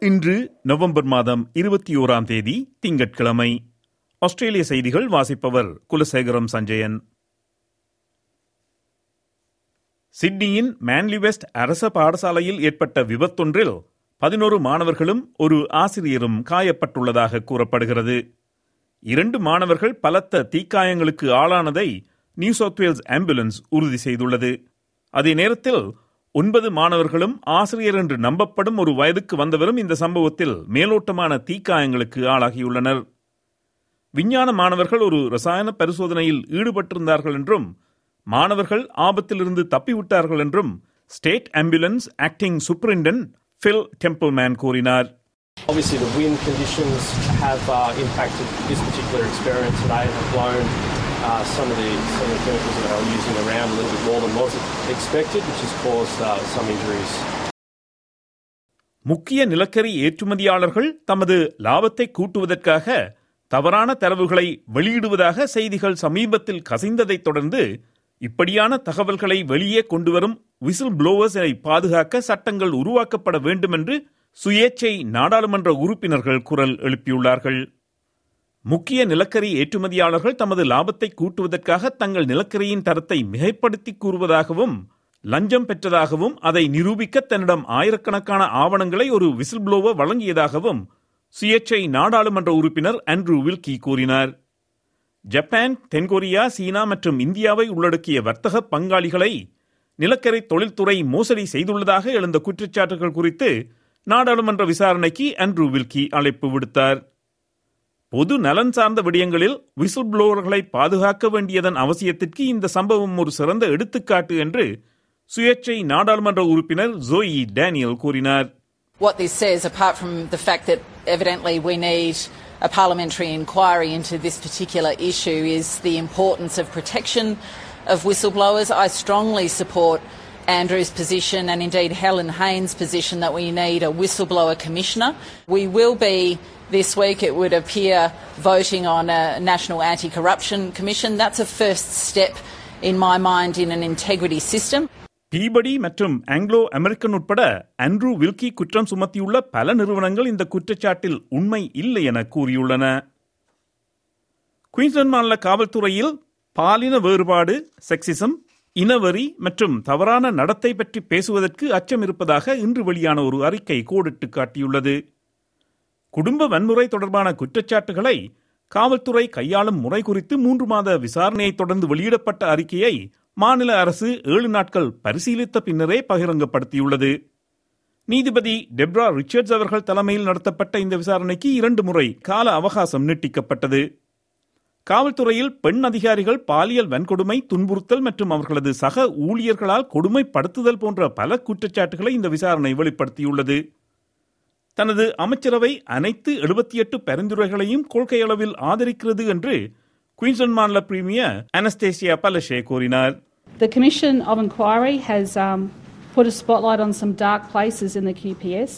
இன்று நவம்பர் மாதம் இருபத்தி ஓராம் தேதி திங்கட்கிழமை. ஆஸ்திரேலிய செய்திகள் வாசிப்பவர் குலசேகரம் சஞ்சயன். சிட்னியின் மேன்லி வெஸ்ட் அரச பாடசாலையில் ஏற்பட்ட விபத்தொன்றில் பதினோரு மாணவர்களும் ஒரு ஆசிரியரும் காயப்பட்டுள்ளதாக கூறப்படுகிறது. இரண்டு மாணவர்கள் பலத்த தீக்காயங்களுக்கு ஆளானதை நியூ சவுத் வேல்ஸ் ஆம்புலன்ஸ் உறுதி செய்துள்ளது. அதே நேரத்தில் ஒன்பது மாணவர்களும் ஆசிரியர் என்று நம்பப்படும் ஒரு வயதுக்கு வந்தவரும் இந்த சம்பவத்தில் மேலோட்டமான தீக்காயங்களுக்கு ஆளாகியுள்ளனர். விஞ்ஞான மாணவர்கள் ஒரு ரசாயன பரிசோதனையில் ஈடுபட்டிருந்தார்கள் என்றும் மாணவர்கள் ஆபத்திலிருந்து தப்பிவிட்டார்கள் என்றும் state ambulance acting superintendent Phil Templeman கூறினார். Obviously, the wind conditions have uh, impacted this particular experiment today and have blown uh, some of the some of the chemicals that they were using around a little bit more than was expected, which has caused uh, some injuries. முக்கிய நிலக்கரி ஏற்றுமதியாளர்கள் தமது லாபத்தை கூட்டுவதற்காக தவறான தரவுகளை வெளியிடுவதாக செய்திகள் சமீபத்தில் கசிந்ததைத் தொடர்ந்து இப்படியான தகவல்களை வெளியே கொண்டுவரும் விசில் புளோவர்ஸை பாதுகாக்க சட்டங்கள் உருவாக்கப்பட வேண்டும் என்று சுயேச்சை நாடாளுமன்ற உறுப்பினர்கள் குரல் எழுப்பியுள்ளார்கள் முக்கிய நிலக்கரி ஏற்றுமதியாளர்கள் தமது லாபத்தை கூட்டுவதற்காக தங்கள் நிலக்கரியின் தரத்தை மிகைப்படுத்தி கூறுவதாகவும் லஞ்சம் பெற்றதாகவும் அதை நிரூபிக்க தன்னிடம் ஆயிரக்கணக்கான ஆவணங்களை ஒரு விசில் புளோவர் வழங்கியதாகவும் சுயேச்சை நாடாளுமன்ற உறுப்பினர் ஆண்ட்ரூ வில்கி கூறினார். ஜப்பான் தென்கொரியா சீனா மற்றும் இந்தியாவை உள்ளடக்கிய வர்த்தக பங்காளிகளை நிலக்கரி தொழில்துறை மோசடி செய்துள்ளதாக எழுந்த குற்றச்சாட்டுகள் குறித்து நாடாளுமன்ற விசாரணைக்கு ஆண்ட்ரூ வில்கி அழைப்பு விடுத்தார். பொது நலன் சார்ந்த விடயங்களில் விசில் புளோவர்களை பாதுகாக்க வேண்டியதன் அவசியத்திற்கு இந்த சம்பவம் ஒரு சிறந்த எடுத்துக்காட்டு என்று சுயேட்சை நாடாளுமன்ற உறுப்பினர் ஜோயி டேனியல் கூறினார் What this says, apart from the fact that evidently we need a parliamentary inquiry into this particular issue, is the importance of protection of whistleblowers. I strongly support Andrew's position and indeed Helen Haynes' position that we need a whistleblower commissioner. We will be this week, it would appear, voting on a National Anti Corruption Commission. That's a first step, in my mind, in an integrity system. Peabody மற்றும் Anglo American உட்பட Andrew Wilkie குற்றம் சுமத்தியுள்ள பல நிறுவனங்கள் இந்த குற்றச்சாட்டில் உண்மை இல்லை என கூறியுள்ளன குயின்ஸ்லாந்து மாநில காவல்துறையில் பாலின வேறுபாடு செக்சிசம் இனவரி மற்றும் தவறான நடத்தை பற்றி பேசுவதற்கு அச்சம் இருப்பதாக இன்று வெளியான ஒரு அறிக்கை கோடிட்டு காட்டியுள்ளது. குடும்ப வன்முறை தொடர்பான குற்றச்சாட்டுகளை காவல்துறை கையாளும் முறை குறித்து மூன்று மாத விசாரணையை தொடர்ந்து வெளியிடப்பட்ட அறிக்கையை மாநில அரசு ஏழு நாட்கள் பரிசீலித்த பின்னரே பகிரங்கப்படுத்தியுள்ளது. நீதிபதி டெப்ரா ரிச்சர்ட்ஸ் அவர்கள் தலைமையில் நடத்தப்பட்ட இந்த விசாரணைக்கு இரண்டு முறை கால அவகாசம் நீட்டிக்கப்பட்டது. காவல்துறையில் பெண் அதிகாரிகள் பாலியல் வன்கொடுமை துன்புறுத்தல் மற்றும் அவர்களது சக ஊழியர்களால் கொடுமைப்படுத்துதல் போன்ற பல குற்றச்சாட்டுகளை இந்த விசாரணை வெளிப்படுத்தியுள்ளது தனது அமைச்சரவை அனைத்து எழுபத்தி எட்டு பரிந்துரைகளையும் கொள்கை அளவில் ஆதரிக்கிறது என்று குயின்ஸ்லாந்து மாநில பிரீமியர் அனஸ்தேசியா பலஷே கூறினார் The Commission of Inquiry has um, put a spotlight on some dark places in the QPS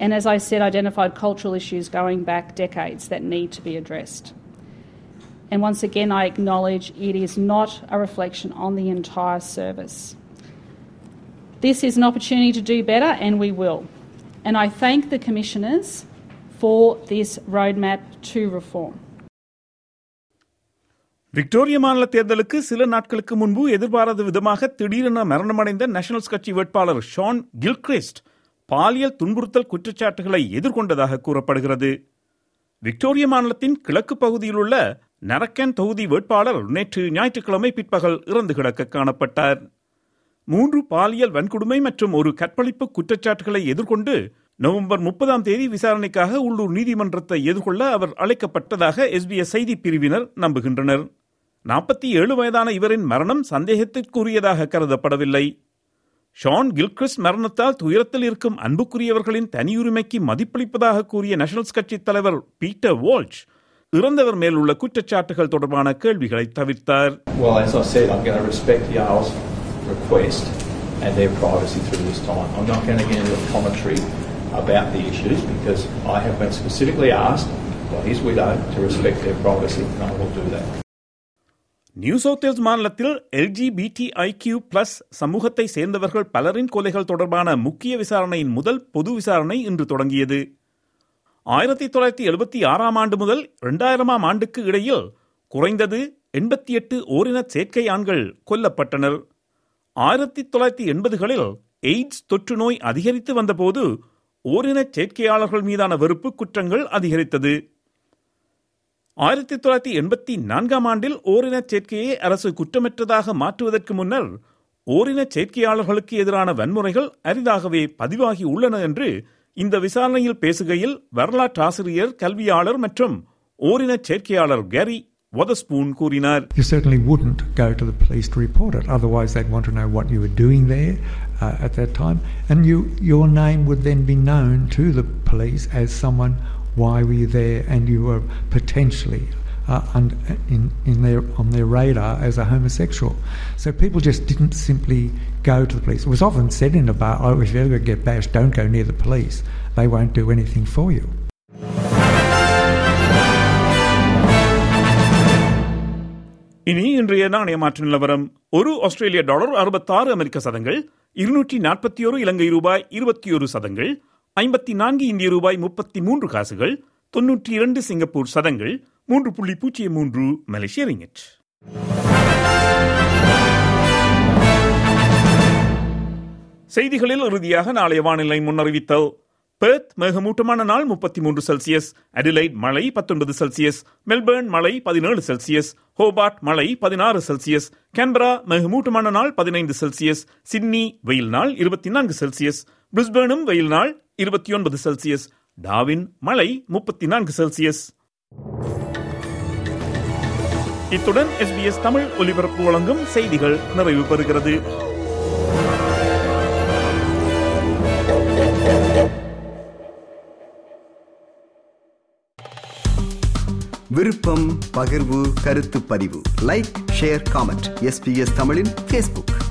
and, as I said, identified cultural issues going back decades that need to be addressed. And once again, I acknowledge it is not a reflection on the entire service. This is an opportunity to do better, and we will. And I thank the Commissioners for this roadmap to reform. Victoria மாநில தேர்தலுக்கு சில நாட்களுக்கு முன்பு எதிர்பாராத விதமாக திடீரென மரணமடைந்த Nationals கட்சி வேட்பாளர் ஷான் கில்கிரிஸ்ட் பாலியல் துன்புறுத்தல் குற்றச்சாட்டுகளை எதிர்கொண்டதாக கூறப்படுகிறது விக்டோரிய மாநிலத்தின் கிழக்கு பகுதியில் உள்ள நரக்கன் தொகுதி வேட்பாளர் நேற்று ஞாயிற்றுக்கிழமை பிற்பகல் இறந்து கிடக்க காணப்பட்டார். மூன்று பாலியல் வன்கொடுமை மற்றும் ஒரு கற்பழிப்பு குற்றச்சாட்டுகளை எதிர்கொண்டு நவம்பர் முப்பதாம் தேதி விசாரணைக்காக உள்ளூர் நீதிமன்றத்தை எதிர்கொள்ள அவர் அழைக்கப்பட்டதாக எஸ்பிஎஸ் செய்தி பிரிவினர் நம்புகின்றனர். நாற்பத்தி ஏழு வயதான இவரின் மரணம் சந்தேகத்திற்குரியதாக கருதப்படவில்லை. ஷான் கில்கிறிஸ் மரணத்தால் துயரத்தில் இருக்கும் அன்புக்குரியவர்களின் தனியுரிமைக்கு மதிப்பளிப்பதாக கூறிய நேஷனல்ஸ் கட்சி தலைவர் பீட்டர் வோல்ச் இறந்தவர் மேல் உள்ள குற்றச்சாட்டுகள் தொடர்பான கேள்விகளை தவிர்த்தார் Well, as I said, I'm going to respect Yale's request and their privacy through this time. I'm not going to get into a commentary about the issues because I have been specifically asked by his widow to respect their privacy and I will do that. New South Wales மாநிலத்தில் LGBTIQ plus சமூகத்தை சேர்ந்தவர்கள் பலரின் கொலைகள் தொடர்பான முக்கிய விசாரணையின் முதல் பொது விசாரணை இன்று தொடங்கியது ஆயிரத்தி தொள்ளாயிரத்தி எழுபத்தி ஆறாம் ஆண்டு முதல் இரண்டாயிரமாம் ஆண்டுக்கு இடையில் குறைந்தது எண்பத்தி எட்டு ஓரின சேர்க்கை ஆண்கள் கொல்லப்பட்டனர். ஆயிரத்தி தொள்ளாயிரத்தி எண்பதுகளில் எய்ட்ஸ் தொற்று நோய் அதிகரித்து வந்தபோது ஓரின சேர்க்கையாளர்கள் மீதான வெறுப்பு குற்றங்கள் அதிகரித்தது. ஆயிரத்தி தொள்ளாயிரத்தி எண்பத்தி நான்காம் ஆண்டில் ஓரின சேர்க்கையை அரசு குற்றமற்றதாக மாற்றுவதற்கு முன்னர் ஓரின சேர்க்கையாளர்களுக்கு எதிரான வன்முறைகள் அரிதாகவே பதிவாகி உள்ளன என்று இந்த விசாரணையில் பேசுகையில் வரலாற்றாசிரியர் கல்வியாளர் மற்றும் ஓரின சேர்க்கையாளர் கேரி வதஸ்பூன் கூறினார் You certainly wouldn't go to the police to report it. Otherwise, they'd want to know what you were doing there uh, at that time, and you, your name would then be known to the police as someone. Why were you there? And you were potentially uh, un, in, in their, on their radar as a homosexual. So people just didn't simply go to the police. It was often said in a bar, "Oh, if you ever get bashed, don't go near the police. They won't do anything for you." இனி இன்றைய நாணய மாற்று நிலவரம் ஒரு ஆஸ்திரேலிய dollar அறுபத்தாறு அமெரிக்க சதங்கள் இருநூற்றி நாற்பத்தி ஒரு இலங்கை ரூபாய் இருபத்தி ஒரு சதங்கள் ஐம்பத்தி நான்கு இந்திய ரூபாய் முப்பத்தி மூன்று காசுகள் தொன்னூற்றி இரண்டு சிங்கப்பூர் சதங்கள் மூன்று புள்ளி பூஜ்ஜியம் மூன்று மலேசிய ரிங்கெட் செய்திகளில் இறுதியாக நாளைய வானிலை முன்னறிவித்தல். பெர்த் மேகமூட்டமான நாள் முப்பத்தி மூன்று செல்சியஸ். அடிலைட் மழை பத்தொன்பது செல்சியஸ். மெல்பர்ன் மழை பதினேழு செல்சியஸ். ஹோபார்ட் மழை பதினாறு செல்சியஸ். கேன்பரா மேகமூட்டமான நாள் பதினைந்து செல்சியஸ். சிட்னி வெயில் நாள் இருபத்தி நான்கு செல்சியஸ். பிரிஸ்பேனும் வெயில் நாள் இருபத்தி ஒன்பது செல்சியஸ். டாவின் மழை முப்பத்தி நான்கு செல்சியஸ். இத்துடன் எஸ்பிஎஸ் தமிழ் ஒலிபரப்பு வழங்கும் செய்திகள் நிறைவு பெறுகிறது. விருப்பம் பகிர்வு கருத்து பதிவு. லைக் ஷேர் காமெண்ட் எஸ்பிஎஸ் தமிழின் பேஸ்புக்